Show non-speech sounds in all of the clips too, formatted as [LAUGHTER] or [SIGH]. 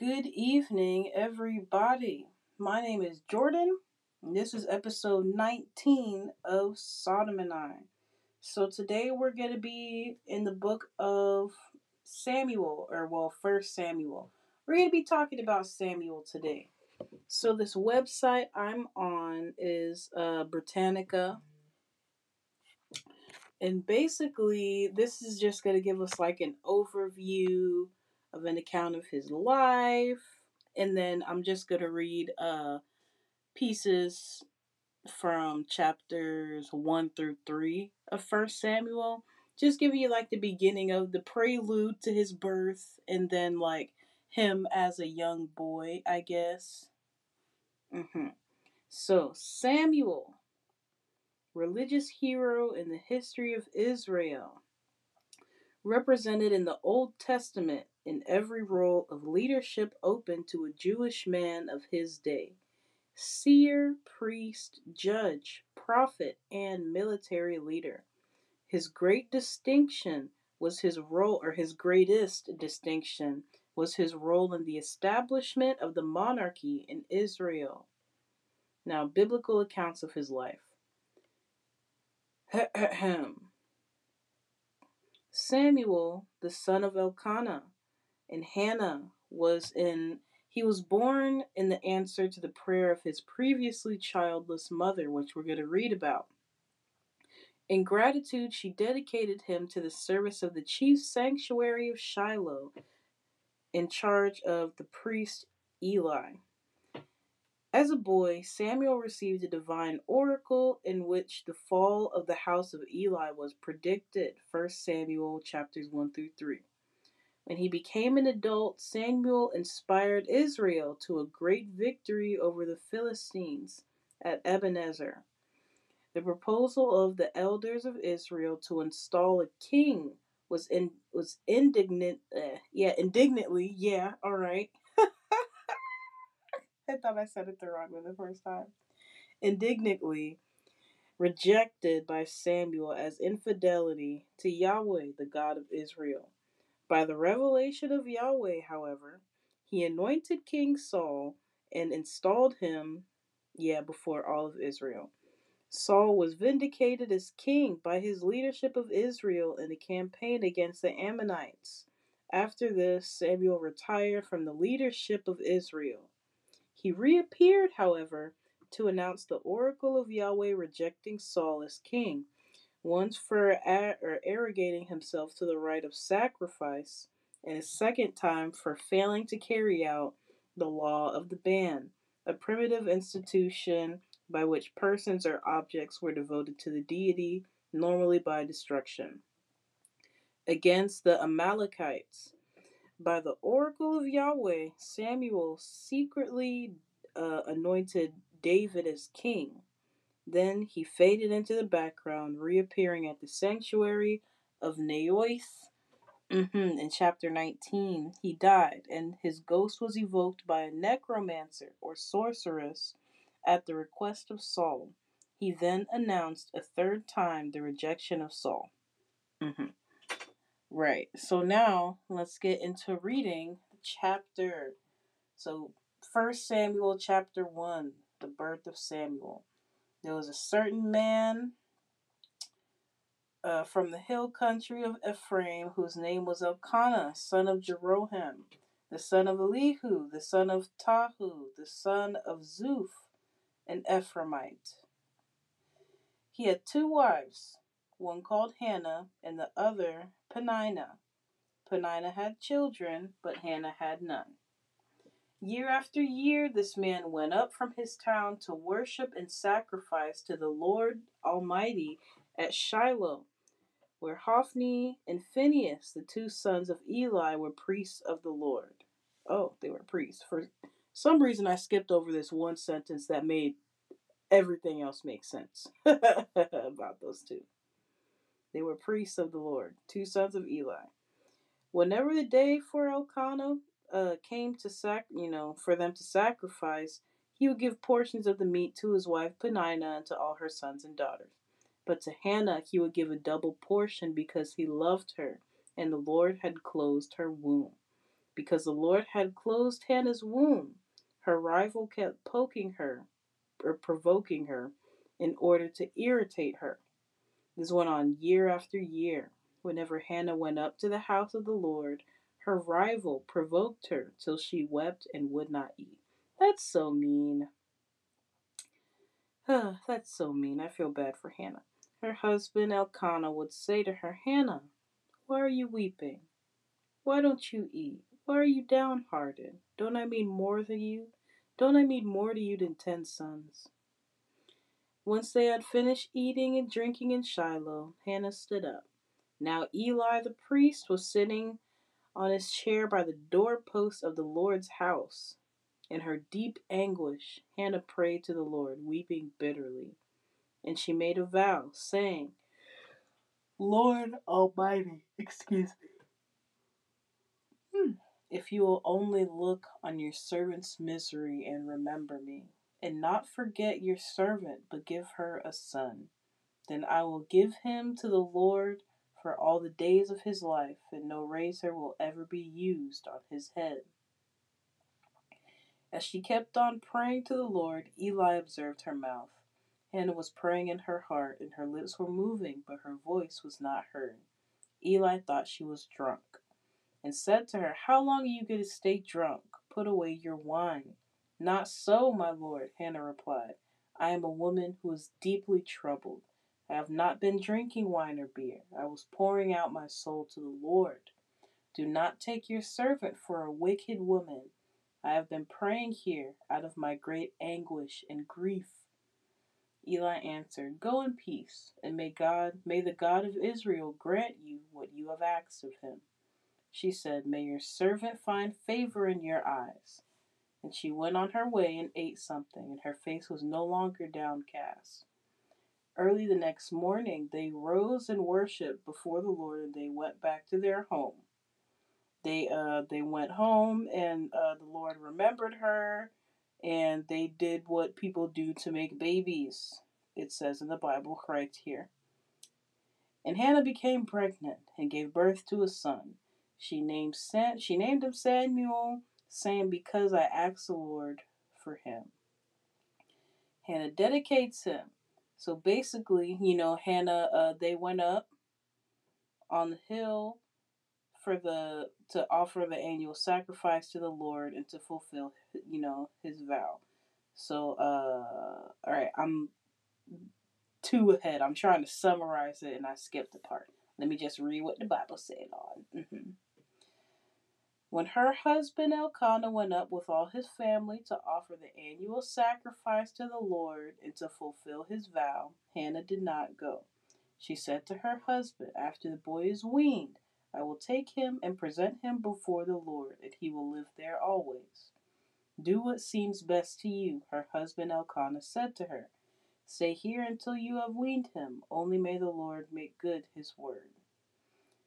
Good evening, everybody. My name is Jordan, and this is episode 19 of Sodom and I. So today we're going to be in the book of Samuel, or well, First Samuel. We're going to be talking about Samuel today. So this website I'm on is uh, Britannica. And basically, this is just going to give us like an overview of an account of his life. And then I'm just going to read uh, pieces from chapters 1 through 3 of First Samuel. Just giving you like the beginning of the prelude to his birth and then like him as a young boy, I guess. Mm-hmm. So, Samuel, religious hero in the history of Israel, represented in the Old Testament in every role of leadership open to a Jewish man of his day seer, priest, judge, prophet, and military leader. His great distinction was his role, or his greatest distinction was his role in the establishment of the monarchy in Israel. Now, biblical accounts of his life. [CLEARS THROAT] Samuel, the son of Elkanah, and Hannah was in he was born in the answer to the prayer of his previously childless mother, which we're going to read about. In gratitude, she dedicated him to the service of the chief sanctuary of Shiloh in charge of the priest Eli. As a boy, Samuel received a divine oracle in which the fall of the house of Eli was predicted. 1 Samuel chapters 1 through 3. When he became an adult, Samuel inspired Israel to a great victory over the Philistines at Ebenezer. The proposal of the elders of Israel to install a king was in was indignant uh, yeah indignantly yeah all right [LAUGHS] I thought I said it the wrong way the first time. Indignantly rejected by Samuel as infidelity to Yahweh, the God of Israel. By the revelation of Yahweh, however, he anointed King Saul and installed him, yeah, before all of Israel. Saul was vindicated as king by his leadership of Israel in the campaign against the Ammonites. After this, Samuel retired from the leadership of Israel. He reappeared, however, to announce the oracle of Yahweh rejecting Saul as king, once for arrogating himself to the right of sacrifice, and a second time for failing to carry out the law of the ban, a primitive institution by which persons or objects were devoted to the deity, normally by destruction. Against the Amalekites, by the oracle of Yahweh, Samuel secretly uh, anointed David as king. Then he faded into the background, reappearing at the sanctuary of Naioth. Mm-hmm, in chapter 19, he died, and his ghost was evoked by a necromancer or sorceress at the request of Saul. He then announced a third time the rejection of Saul. Mm-hmm. Right. So now let's get into reading the chapter. So First Samuel chapter 1, the birth of Samuel. There was a certain man uh, from the hill country of Ephraim whose name was Elkanah, son of Jeroham, the son of Elihu, the son of Tahu, the son of Zuph, an Ephraimite. He had two wives, one called Hannah and the other Peninnah. Peninnah had children, but Hannah had none. Year after year, this man went up from his town to worship and sacrifice to the Lord Almighty at Shiloh, where Hophni and Phinehas, the two sons of Eli, were priests of the Lord. Oh, they were priests. For some reason, I skipped over this one sentence that made everything else make sense [LAUGHS] about those two. They were priests of the Lord, two sons of Eli. Whenever the day for Elkanah uh, came to sac, you know, for them to sacrifice, he would give portions of the meat to his wife Peninnah and to all her sons and daughters. But to Hannah he would give a double portion because he loved her, and the Lord had closed her womb. Because the Lord had closed Hannah's womb, her rival kept poking her or provoking her in order to irritate her. This went on year after year. Whenever Hannah went up to the house of the Lord, her rival provoked her till she wept and would not eat. That's so mean. [SIGHS] That's so mean. I feel bad for Hannah. Her husband Elkanah would say to her, Hannah, why are you weeping? Why don't you eat? Why are you downhearted? Don't I mean more to you? Don't I mean more to you than ten sons? Once they had finished eating and drinking in Shiloh, Hannah stood up. Now Eli the priest was sitting on his chair by the doorpost of the Lord's house. In her deep anguish, Hannah prayed to the Lord, weeping bitterly. And she made a vow, saying, Lord Almighty, [LAUGHS] excuse me. Hmm. If you will only look on your servant's misery and remember me, and not forget your servant, but give her a son, then I will give him to the Lord for all the days of his life, and no razor will ever be used on his head. As she kept on praying to the Lord, Eli observed her mouth. Hannah was praying in her heart, and her lips were moving, but her voice was not heard. Eli thought she was drunk, and said to her, How long are you going to stay drunk? Put away your wine. Not so, my lord, Hannah replied. I am a woman who is deeply troubled. I have not been drinking wine or beer. I was pouring out my soul to the Lord. Do not take your servant for a wicked woman. I have been praying here out of my great anguish and grief. Eli answered, Go in peace, and may God, may the God of Israel grant you what you have asked of him. She said, May your servant find favor in your eyes. And she went on her way and ate something, and her face was no longer downcast. Early the next morning, they rose and worshipped before the Lord, and they went back to their home they uh they went home and uh, the Lord remembered her and they did what people do to make babies. It says in the Bible right here. And Hannah became pregnant and gave birth to a son. She named Sam, she named him Samuel, saying, "Because I asked the Lord for him." Hannah dedicates him. So basically, you know, Hannah, uh, they went up on the hill for the to offer the annual sacrifice to the Lord and to fulfill you know his vow. So uh all right, I'm two ahead. I'm trying to summarize it and I skipped a part. Let me just read what the Bible said on. Mm-hmm. When her husband Elkanah went up with all his family to offer the annual sacrifice to the Lord and to fulfill his vow, Hannah did not go. She said to her husband, After the boy is weaned, I will take him and present him before the Lord, and he will live there always. Do what seems best to you, her husband Elkanah said to her. Stay here until you have weaned him, only may the Lord make good his word.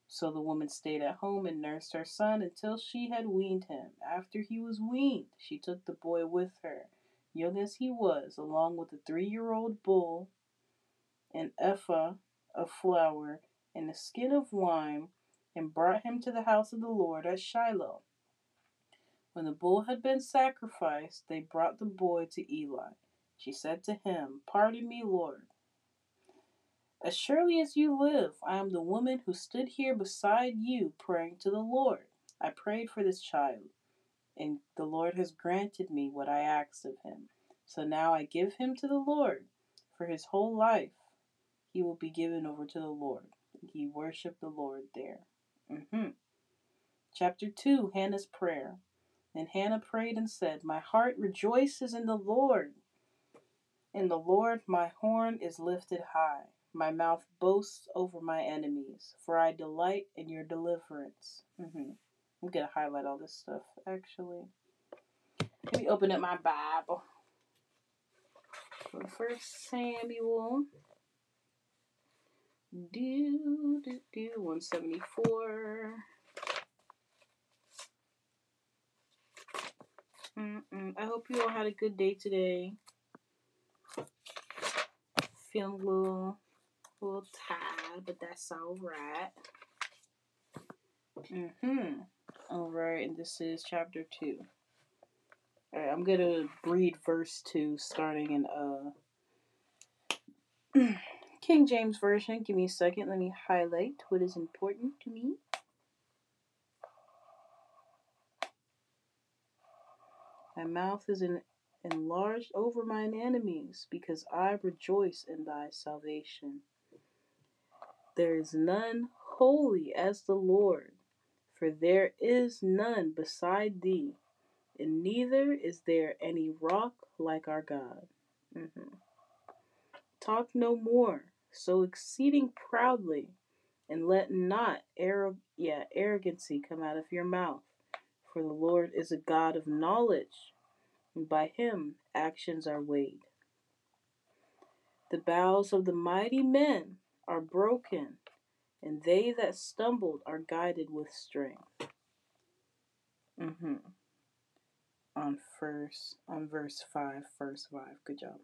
So the woman stayed at home and nursed her son until she had weaned him. After he was weaned, she took the boy with her, young as he was, along with a three year old bull, an ephah of flour, and a skin of wine and brought him to the house of the Lord at Shiloh. When the bull had been sacrificed, they brought the boy to Eli. She said to him, Pardon me, Lord. As surely as you live, I am the woman who stood here beside you praying to the Lord. I prayed for this child, and the Lord has granted me what I asked of him. So now I give him to the Lord. For his whole life, he will be given over to the Lord. He worshiped the Lord there. Mm-hmm. Chapter 2 Hannah's Prayer. Then Hannah prayed and said, My heart rejoices in the Lord. In the Lord my horn is lifted high. My mouth boasts over my enemies, for I delight in your deliverance. Mm-hmm. I'm going to highlight all this stuff, actually. Let me open up my Bible. First Samuel do, do, do, 174. Mm-mm. I hope you all had a good day today. Feeling a little, little tired, but that's all right. Mm-hmm. All right, and this is chapter 2. All right, I'm to read verse 2 starting in uh [CLEARS THROAT] King James version. Give me a second. Let me highlight what is important to me. My mouth is enlarged over mine enemies, because I rejoice in thy salvation. There is none holy as the Lord, for there is none beside thee, and neither is there any rock like our God. Mm-hmm. Talk no more, so exceeding proudly, and let not arro- yeah, arrogancy come out of your mouth. For the Lord is a God of knowledge, and by him actions are weighed. The bows of the mighty men are broken, and they that stumbled are guided with strength. Mm-hmm. On verse on verse five, verse five. Good job.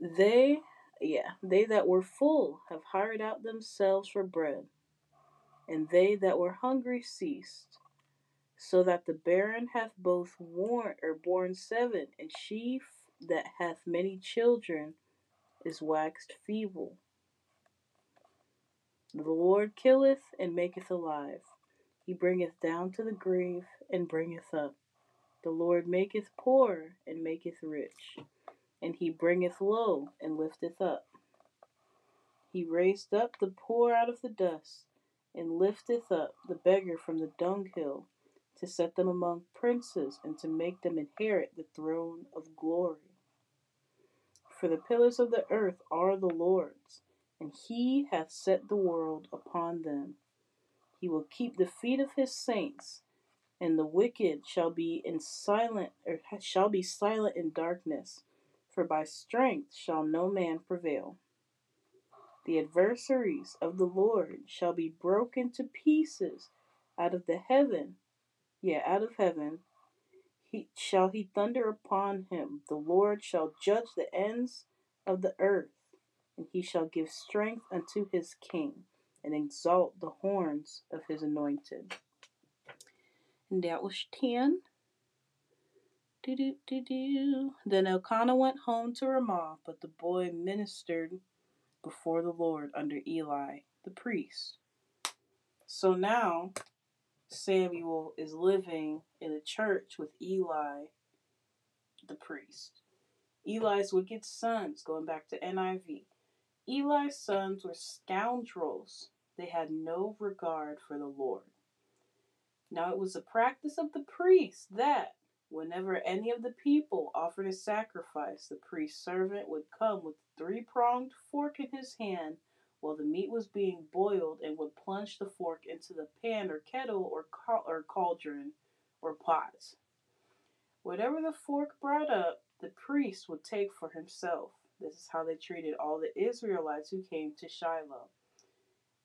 They yeah, they that were full have hired out themselves for bread, and they that were hungry ceased so that the barren hath both worn or born seven, and she that hath many children is waxed feeble. The Lord killeth and maketh alive. He bringeth down to the grave and bringeth up. The Lord maketh poor and maketh rich, and he bringeth low and lifteth up. He raised up the poor out of the dust, and lifteth up the beggar from the dunghill to set them among princes, and to make them inherit the throne of glory. For the pillars of the earth are the Lord's, and he hath set the world upon them. He will keep the feet of his saints, and the wicked shall be in silent or shall be silent in darkness, for by strength shall no man prevail. The adversaries of the Lord shall be broken to pieces out of the heaven yeah, out of heaven he shall he thunder upon him. The Lord shall judge the ends of the earth, and he shall give strength unto his king, and exalt the horns of his anointed. And that was ten. Do, do, do, do. Then Elkanah went home to Ramah, but the boy ministered before the Lord under Eli the priest. So now Samuel is living in a church with Eli, the priest. Eli's wicked sons, going back to NIV. Eli's sons were scoundrels. They had no regard for the Lord. Now it was the practice of the priest that, whenever any of the people offered a sacrifice, the priest's servant would come with a three pronged fork in his hand while the meat was being boiled and would plunge the fork into the pan or kettle or, ca- or cauldron or pot. Whatever the fork brought up, the priest would take for himself. This is how they treated all the Israelites who came to Shiloh.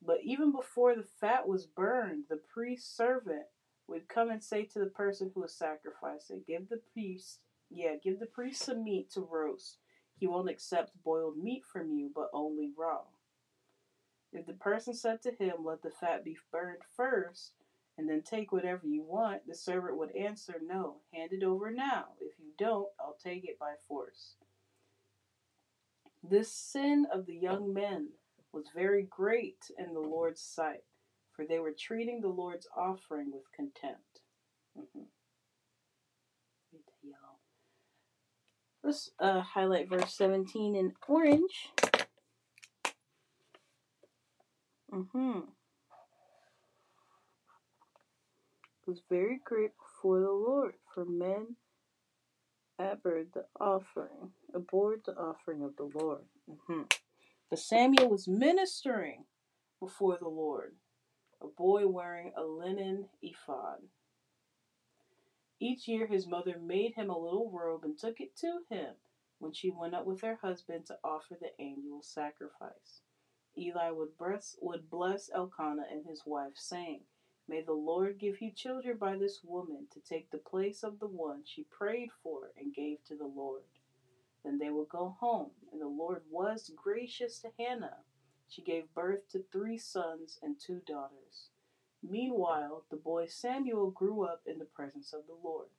But even before the fat was burned, the priest's servant would come and say to the person who was sacrificing, Give the priest, yeah, give the priest some meat to roast. He won't accept boiled meat from you, but only raw. If the person said to him, Let the fat be burned first, and then take whatever you want, the servant would answer, No, hand it over now. If you don't, I'll take it by force. This sin of the young men was very great in the Lord's sight, for they were treating the Lord's offering with contempt. Mm-hmm. Let's uh, highlight verse 17 in orange. Mm-hmm. was very great before the Lord, for men abhorred the offering, abhorred the offering of the Lord. Mm-hmm. But Samuel was ministering before the Lord, a boy wearing a linen ephod. Each year his mother made him a little robe and took it to him when she went up with her husband to offer the annual sacrifice. Eli would bless, would bless Elkanah and his wife, saying, May the Lord give you children by this woman to take the place of the one she prayed for and gave to the Lord. Then they would go home, and the Lord was gracious to Hannah. She gave birth to three sons and two daughters. Meanwhile, the boy Samuel grew up in the presence of the Lord.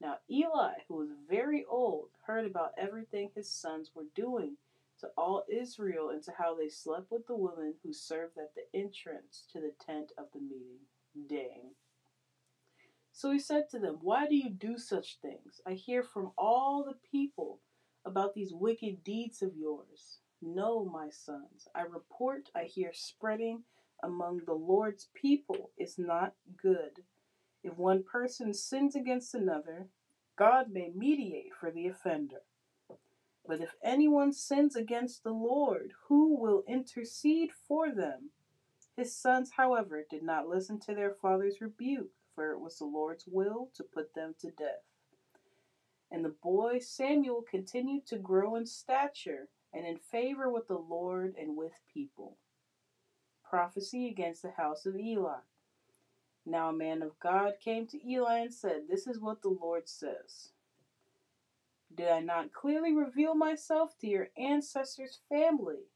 Now Eli, who was very old, heard about everything his sons were doing to all Israel and to how they slept with the women who served at the entrance to the tent of the meeting. Dang. So he said to them, Why do you do such things? I hear from all the people about these wicked deeds of yours. No, my sons, I report I hear spreading among the Lord's people is not good. If one person sins against another, God may mediate for the offender. But if anyone sins against the Lord, who will intercede for them? His sons, however, did not listen to their father's rebuke, for it was the Lord's will to put them to death. And the boy Samuel continued to grow in stature and in favor with the Lord and with people. Prophecy against the house of Eli. Now a man of God came to Eli and said, This is what the Lord says. Did I not clearly reveal myself to your ancestors' family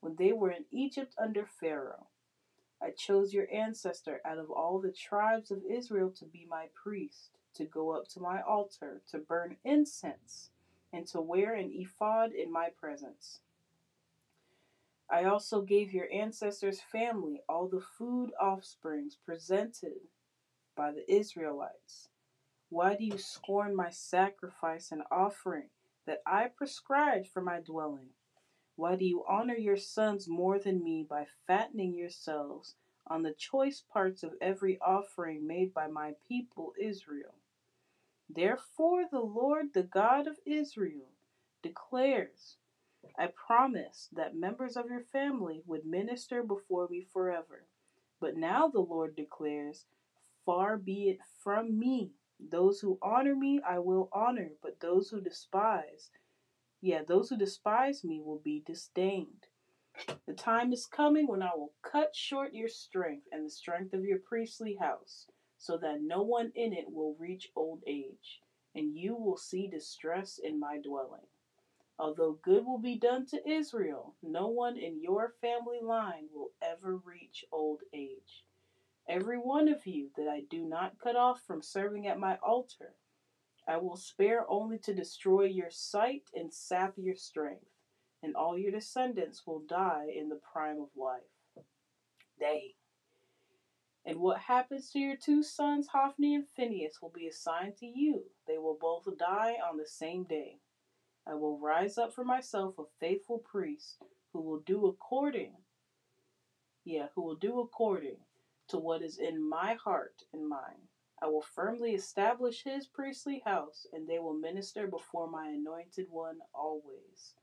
when they were in Egypt under Pharaoh? I chose your ancestor out of all the tribes of Israel to be my priest, to go up to my altar, to burn incense, and to wear an ephod in my presence. I also gave your ancestors' family all the food offerings presented by the Israelites. Why do you scorn my sacrifice and offering that I prescribed for my dwelling? Why do you honor your sons more than me by fattening yourselves on the choice parts of every offering made by my people Israel? Therefore, the Lord, the God of Israel, declares I promised that members of your family would minister before me forever. But now the Lord declares, Far be it from me. Those who honor me I will honor, but those who despise, yeah, those who despise me will be disdained. The time is coming when I will cut short your strength and the strength of your priestly house, so that no one in it will reach old age, and you will see distress in my dwelling. Although good will be done to Israel, no one in your family line will ever reach old age. Every one of you that I do not cut off from serving at my altar, I will spare only to destroy your sight and sap your strength, and all your descendants will die in the prime of life. They. And what happens to your two sons, Hophni and Phinehas, will be assigned to you. They will both die on the same day. I will rise up for myself a faithful priest who will do according, yeah, who will do according to what is in my heart and mind. I will firmly establish his priestly house, and they will minister before my anointed one always.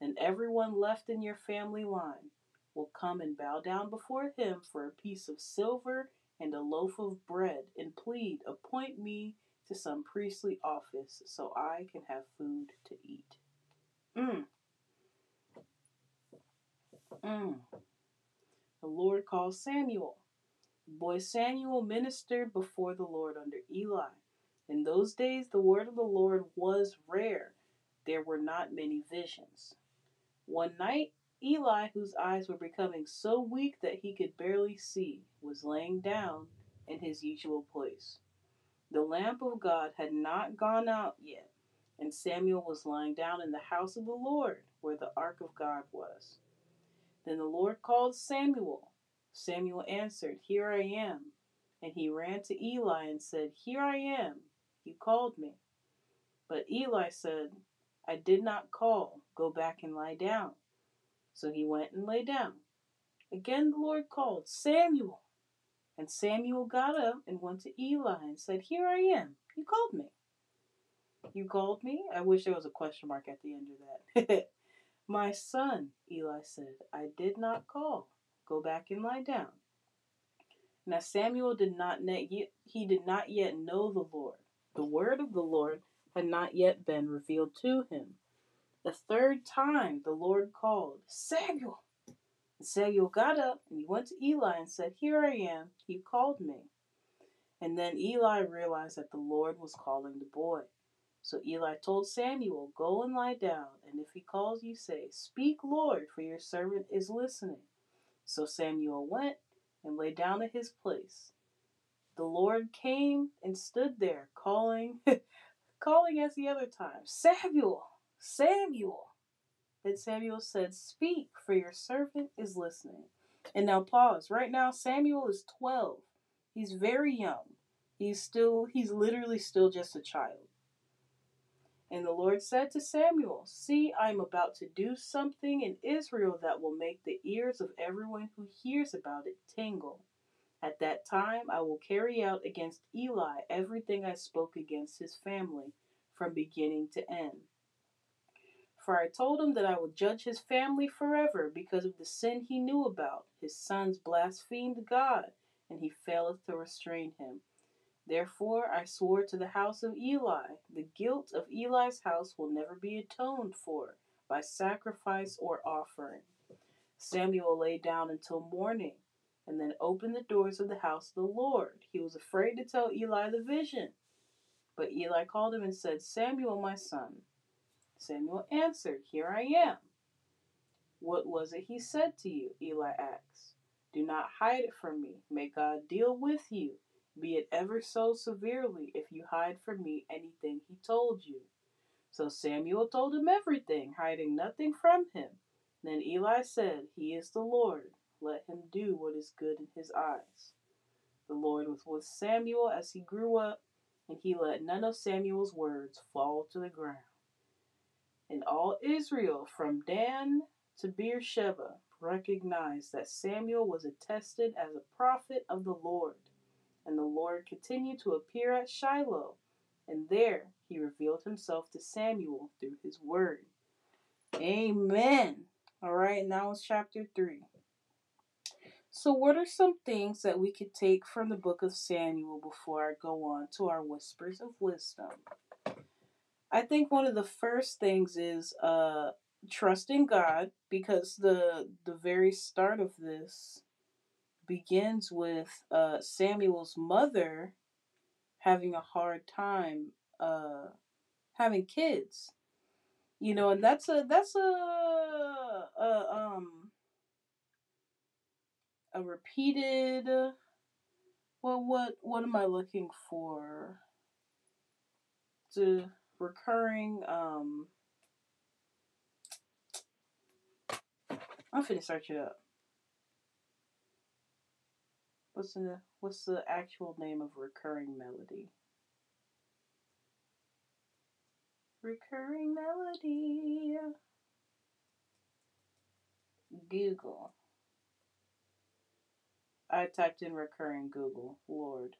And everyone left in your family line will come and bow down before him for a piece of silver and a loaf of bread, and plead, Appoint me to some priestly office so I can have food to eat. Mm. Mm. The Lord called Samuel. Boy Samuel ministered before the Lord under Eli. In those days, the word of the Lord was rare. There were not many visions. One night, Eli, whose eyes were becoming so weak that he could barely see, was laying down in his usual place. The lamp of God had not gone out yet, and Samuel was lying down in the house of the Lord, where the ark of God was. Then the Lord called Samuel. Samuel answered, Here I am. And he ran to Eli and said, Here I am. You called me. But Eli said, I did not call. Go back and lie down. So he went and lay down. Again the Lord called, Samuel. And Samuel got up and went to Eli and said, Here I am. You called me. You called me? I wish there was a question mark at the end of that. [LAUGHS] My son, Eli said, I did not call. Go back and lie down. Now Samuel did not yet, he did not yet know the Lord. The word of the Lord had not yet been revealed to him. The third time the Lord called, Samuel. And Samuel got up and he went to Eli and said, Here I am. You called me. And then Eli realized that the Lord was calling the boy. So Eli told Samuel, Go and lie down, and if he calls you, say, Speak, Lord, for your servant is listening. So Samuel went, and lay down at his place. The Lord came and stood there, calling, [LAUGHS] calling as the other time, Samuel, Samuel. And Samuel said, Speak, for your servant is listening. And now pause. Right now, Samuel is 12. He's very young. He's still, he's literally still just a child. And the Lord said to Samuel, See, I am about to do something in Israel that will make the ears of everyone who hears about it tingle. At that time, I will carry out against Eli everything I spoke against his family from beginning to end. For I told him that I would judge his family forever because of the sin he knew about. His sons blasphemed God, and he faileth to restrain him. Therefore I swore to the house of Eli, the guilt of Eli's house will never be atoned for by sacrifice or offering. Samuel lay down until morning, and then opened the doors of the house of the Lord. He was afraid to tell Eli the vision. But Eli called him and said, Samuel, my son. Samuel answered, Here I am. What was it he said to you? Eli asked. Do not hide it from me. May God deal with you, be it ever so severely, if you hide from me anything he told you. So Samuel told him everything, hiding nothing from him. Then Eli said, He is the Lord. Let him do what is good in his eyes. The Lord was with Samuel as he grew up, and he let none of Samuel's words fall to the ground. And all Israel, from Dan to Beersheba, recognized that Samuel was attested as a prophet of the Lord. And the Lord continued to appear at Shiloh, and there he revealed himself to Samuel through his word. Amen. All right, now it's chapter 3. So, what are some things that we could take from the book of Samuel before I go on to our whispers of wisdom? I think one of the first things is uh, trusting God because the the very start of this begins with uh, Samuel's mother having a hard time uh, having kids. You know, and that's a that's a, a um a repeated well what what am I looking for? The recurring um I'm finna search it up. What's the what's the actual name of recurring melody? Recurring melody. Google. I typed in recurring Google. Lord.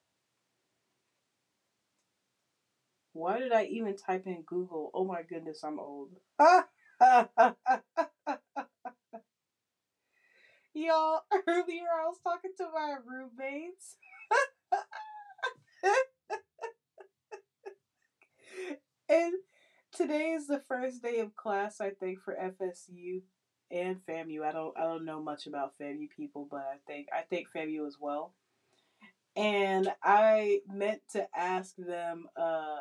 Why did I even type in Google? Oh my goodness, I'm old. [LAUGHS] Y'all, [LAUGHS] earlier I was talking to my roommates. [LAUGHS] and today is the first day of class, I think, for FSU and FAMU. I don't I don't know much about FAMU people, but I think I think FAMU as well. And I meant to ask them uh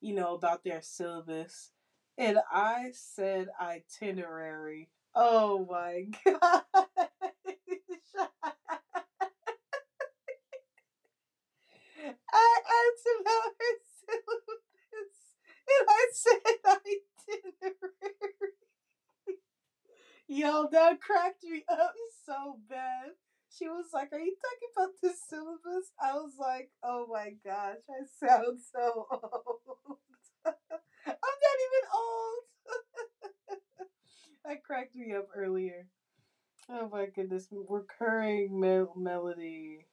you know, about their syllabus. And I said itinerary. Oh my [LAUGHS] god. I asked about her syllabus and I said itinerary. Yo, that cracked me up so bad. She was like, Are you talking about the syllabus? I was like, Oh my gosh, I sound so old. [LAUGHS] I'm not even old. [LAUGHS] that cracked me up earlier. Oh my goodness. Recurring me- melody.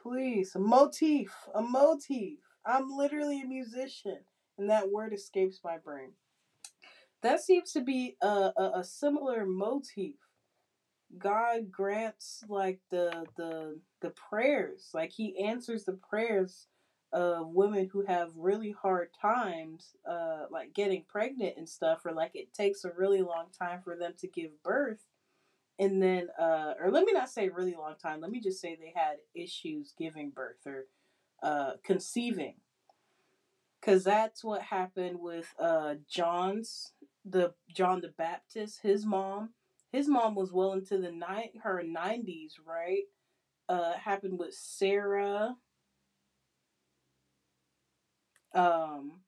Please. A motif. A motif. I'm literally a musician, and that word escapes my brain. That seems to be a, a, a similar motif God grants like the the the prayers. Like he answers the prayers of women who have really hard times uh like getting pregnant and stuff or like it takes a really long time for them to give birth. And then uh or let me not say really long time. Let me just say they had issues giving birth or uh conceiving. Cuz that's what happened with uh John's the John the Baptist, his mom his mom was well into the nine her nineties, right? Uh, happened with Sarah. Um,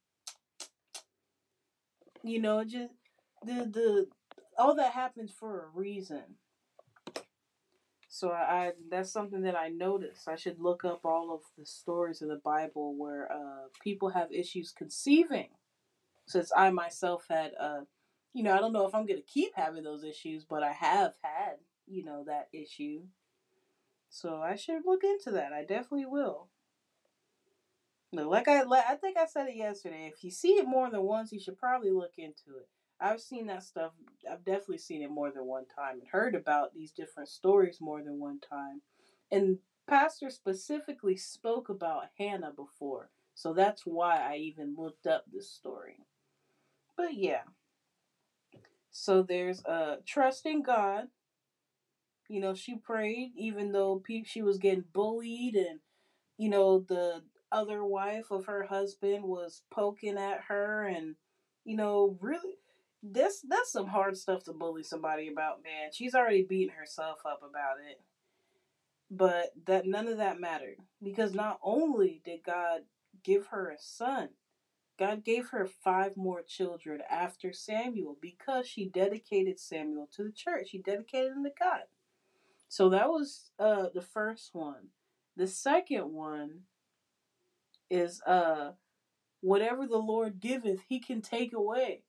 you know, just the the all that happens for a reason. So I, I that's something that I noticed. I should look up all of the stories in the Bible where uh, people have issues conceiving. Since I myself had, uh, you know, I don't know if I'm gonna keep having those issues, but I have had, you know, that issue. So I should look into that. I definitely will. No, like I, I think I said it yesterday. If you see it more than once, you should probably look into it. I've seen that stuff. I've definitely seen it more than one time and heard about these different stories more than one time. And Pastor specifically spoke about Hannah before, so that's why I even looked up this story. But yeah. So there's uh trust in God. You know, she prayed even though she was getting bullied and you know the other wife of her husband was poking at her and you know really this that's some hard stuff to bully somebody about man she's already beating herself up about it but that none of that mattered because not only did god give her a son god gave her five more children after samuel because she dedicated samuel to the church she dedicated him to god so that was uh the first one the second one is uh whatever the Lord giveth, he can take away.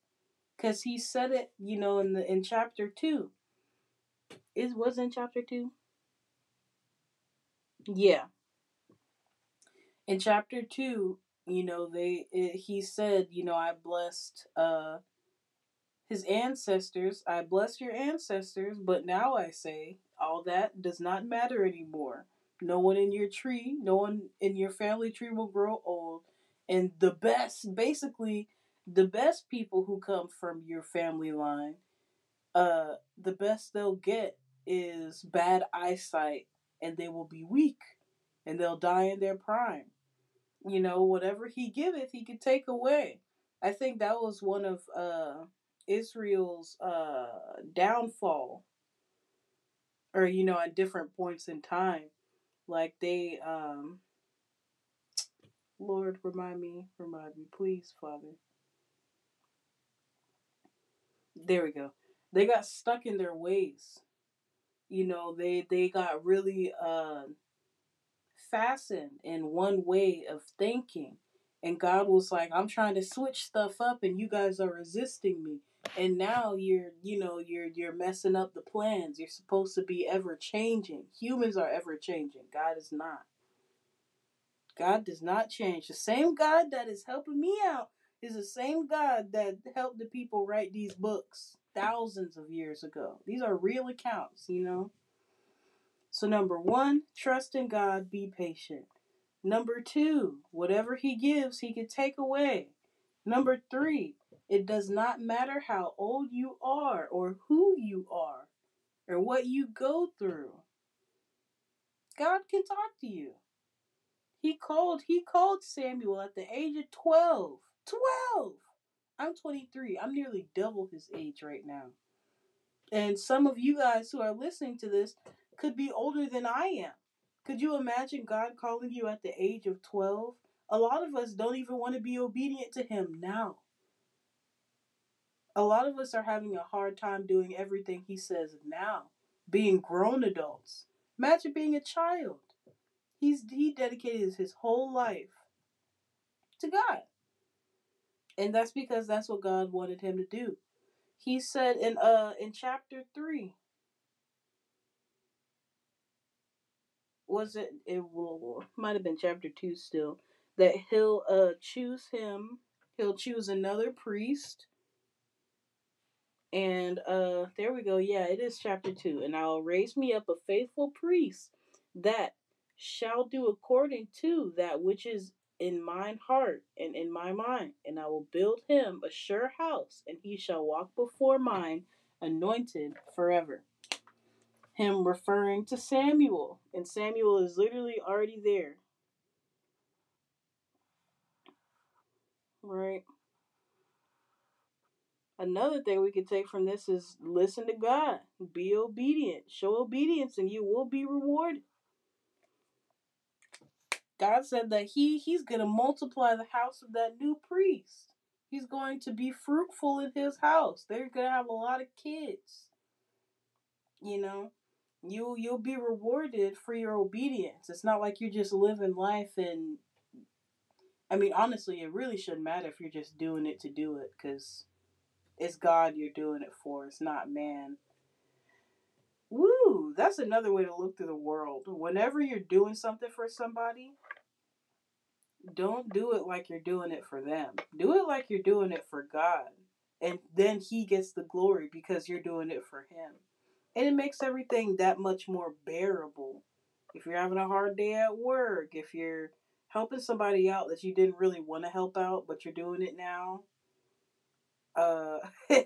Cause he said it, you know, in the in chapter two. It was in chapter two. Yeah. In chapter two, you know, they it, he said, you know, I blessed uh his ancestors. I bless your ancestors, but now I say all that does not matter anymore. No one in your tree, no one in your family tree will grow old. And the best, basically, the best people who come from your family line, uh, the best they'll get is bad eyesight and they will be weak and they'll die in their prime. You know, whatever he giveth, he could take away. I think that was one of uh, Israel's uh, downfall, or you know, at different points in time like they um [TSK] Lord remind me, remind me, please, Father. There we go. They got stuck in their ways. You know, they they got really uh fastened in one way of thinking. And God was like, I'm trying to switch stuff up and you guys are resisting me. And now you're, you know, you're you're messing up the plans. You're supposed to be ever changing. Humans are ever changing. God is not. God does not change. The same God that is helping me out is the same God that helped the people write these books thousands of years ago. These are real accounts, you know. So number 1, trust in God, be patient. Number 2, whatever he gives, he can take away. Number 3, it does not matter how old you are or who you are or what you go through. God can talk to you. He called he called Samuel at the age of 12. 12. I'm 23. I'm nearly double his age right now. And some of you guys who are listening to this could be older than I am. Could you imagine God calling you at the age of 12? A lot of us don't even want to be obedient to him now. A lot of us are having a hard time doing everything he says now, being grown adults. Imagine being a child. He's he dedicated his whole life to God. And that's because that's what God wanted him to do. He said in uh in chapter 3 was it it might have been chapter 2 still that he'll uh choose him he'll choose another priest and uh there we go. Yeah, it is chapter 2. And I'll raise me up a faithful priest that shall do according to that which is in mine heart and in my mind, and I will build him a sure house, and he shall walk before mine anointed forever. Him referring to Samuel, and Samuel is literally already there. Right? Another thing we can take from this is listen to God, be obedient, show obedience, and you will be rewarded. God said that He He's gonna multiply the house of that new priest. He's going to be fruitful in his house. They're gonna have a lot of kids. You know, you you'll be rewarded for your obedience. It's not like you're just living life and I mean honestly, it really shouldn't matter if you're just doing it to do it cuz it's God you're doing it for. It's not man. Woo, that's another way to look through the world. Whenever you're doing something for somebody, don't do it like you're doing it for them. Do it like you're doing it for God. And then He gets the glory because you're doing it for Him. And it makes everything that much more bearable. If you're having a hard day at work, if you're helping somebody out that you didn't really want to help out, but you're doing it now. Uh, [LAUGHS]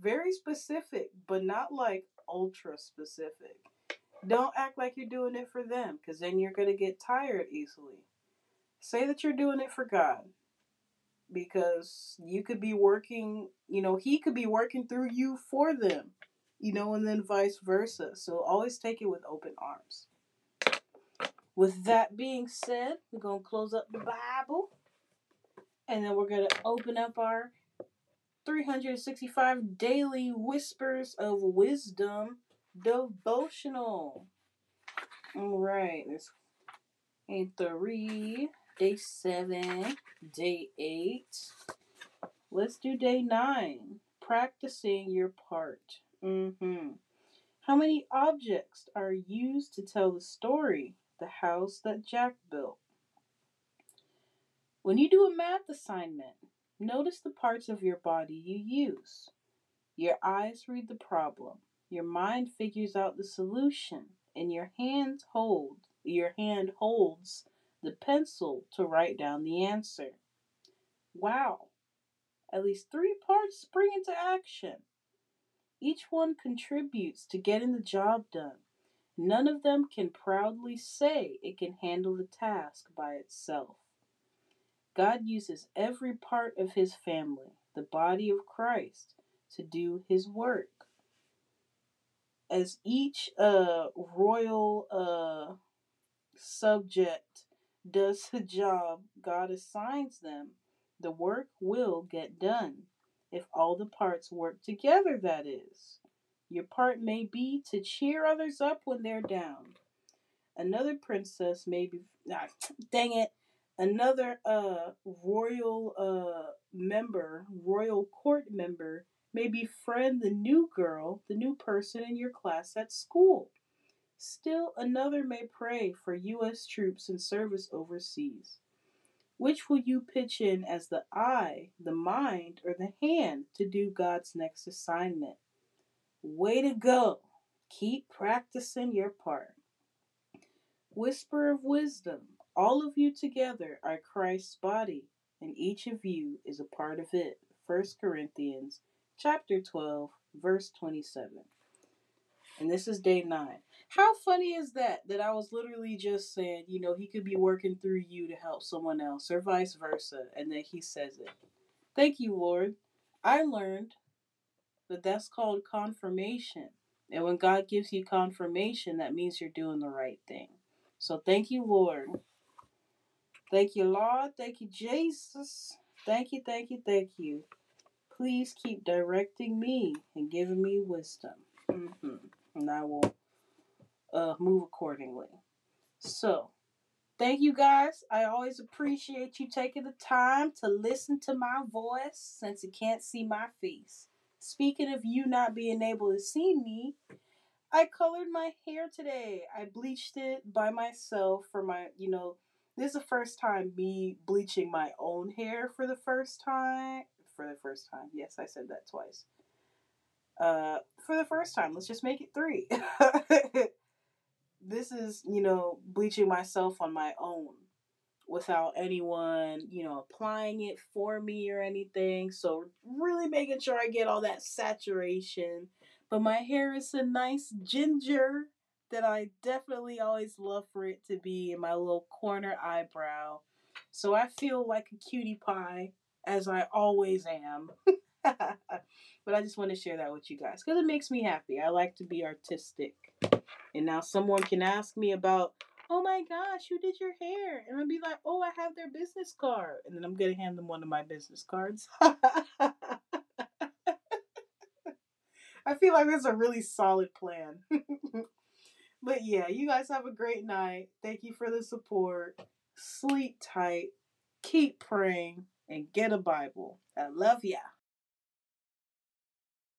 very specific, but not like ultra specific. Don't act like you're doing it for them because then you're going to get tired easily. Say that you're doing it for God because you could be working, you know, He could be working through you for them, you know, and then vice versa. So always take it with open arms. With that being said, we're going to close up the Bible and then we're going to open up our 365 daily whispers of wisdom devotional. All right, there's day three day seven, day eight. Let's do day nine. Practicing your part. Mm-hmm. How many objects are used to tell the story? The house that Jack built. When you do a math assignment, notice the parts of your body you use. Your eyes read the problem. Your mind figures out the solution, and your hands hold. Your hand holds the pencil to write down the answer. Wow! At least three parts spring into action. Each one contributes to getting the job done. None of them can proudly say it can handle the task by itself. God uses every part of his family, the body of Christ, to do his work. As each uh, royal uh, subject does the job God assigns them, the work will get done. If all the parts work together, that is. Your part may be to cheer others up when they're down. Another princess may be. Ah, dang it. Another uh, royal uh, member, royal court member, may befriend the new girl, the new person in your class at school. Still, another may pray for U.S. troops in service overseas. Which will you pitch in as the eye, the mind, or the hand to do God's next assignment? Way to go! Keep practicing your part. Whisper of wisdom. All of you together are Christ's body, and each of you is a part of it. 1 Corinthians chapter 12, verse 27. And this is day 9. How funny is that? That I was literally just saying, you know, he could be working through you to help someone else, or vice versa, and then he says it. Thank you, Lord. I learned that that's called confirmation. And when God gives you confirmation, that means you're doing the right thing. So thank you, Lord. Thank you, Lord. Thank you, Jesus. Thank you, thank you, thank you. Please keep directing me and giving me wisdom. Mm-hmm. And I will uh, move accordingly. So, thank you guys. I always appreciate you taking the time to listen to my voice since you can't see my face. Speaking of you not being able to see me, I colored my hair today. I bleached it by myself for my, you know, this is the first time me bleaching my own hair for the first time. For the first time. Yes, I said that twice. Uh, for the first time. Let's just make it three. [LAUGHS] this is, you know, bleaching myself on my own without anyone, you know, applying it for me or anything. So, really making sure I get all that saturation. But my hair is a nice ginger that I definitely always love for it to be in my little corner eyebrow. So I feel like a cutie pie, as I always am. [LAUGHS] but I just want to share that with you guys because it makes me happy. I like to be artistic. And now someone can ask me about, oh my gosh, who did your hair? And I'll be like, oh, I have their business card. And then I'm going to hand them one of my business cards. [LAUGHS] I feel like that's a really solid plan. [LAUGHS] but yeah, you guys have a great night. Thank you for the support. Sleep tight, keep praying, and get a Bible. I love ya.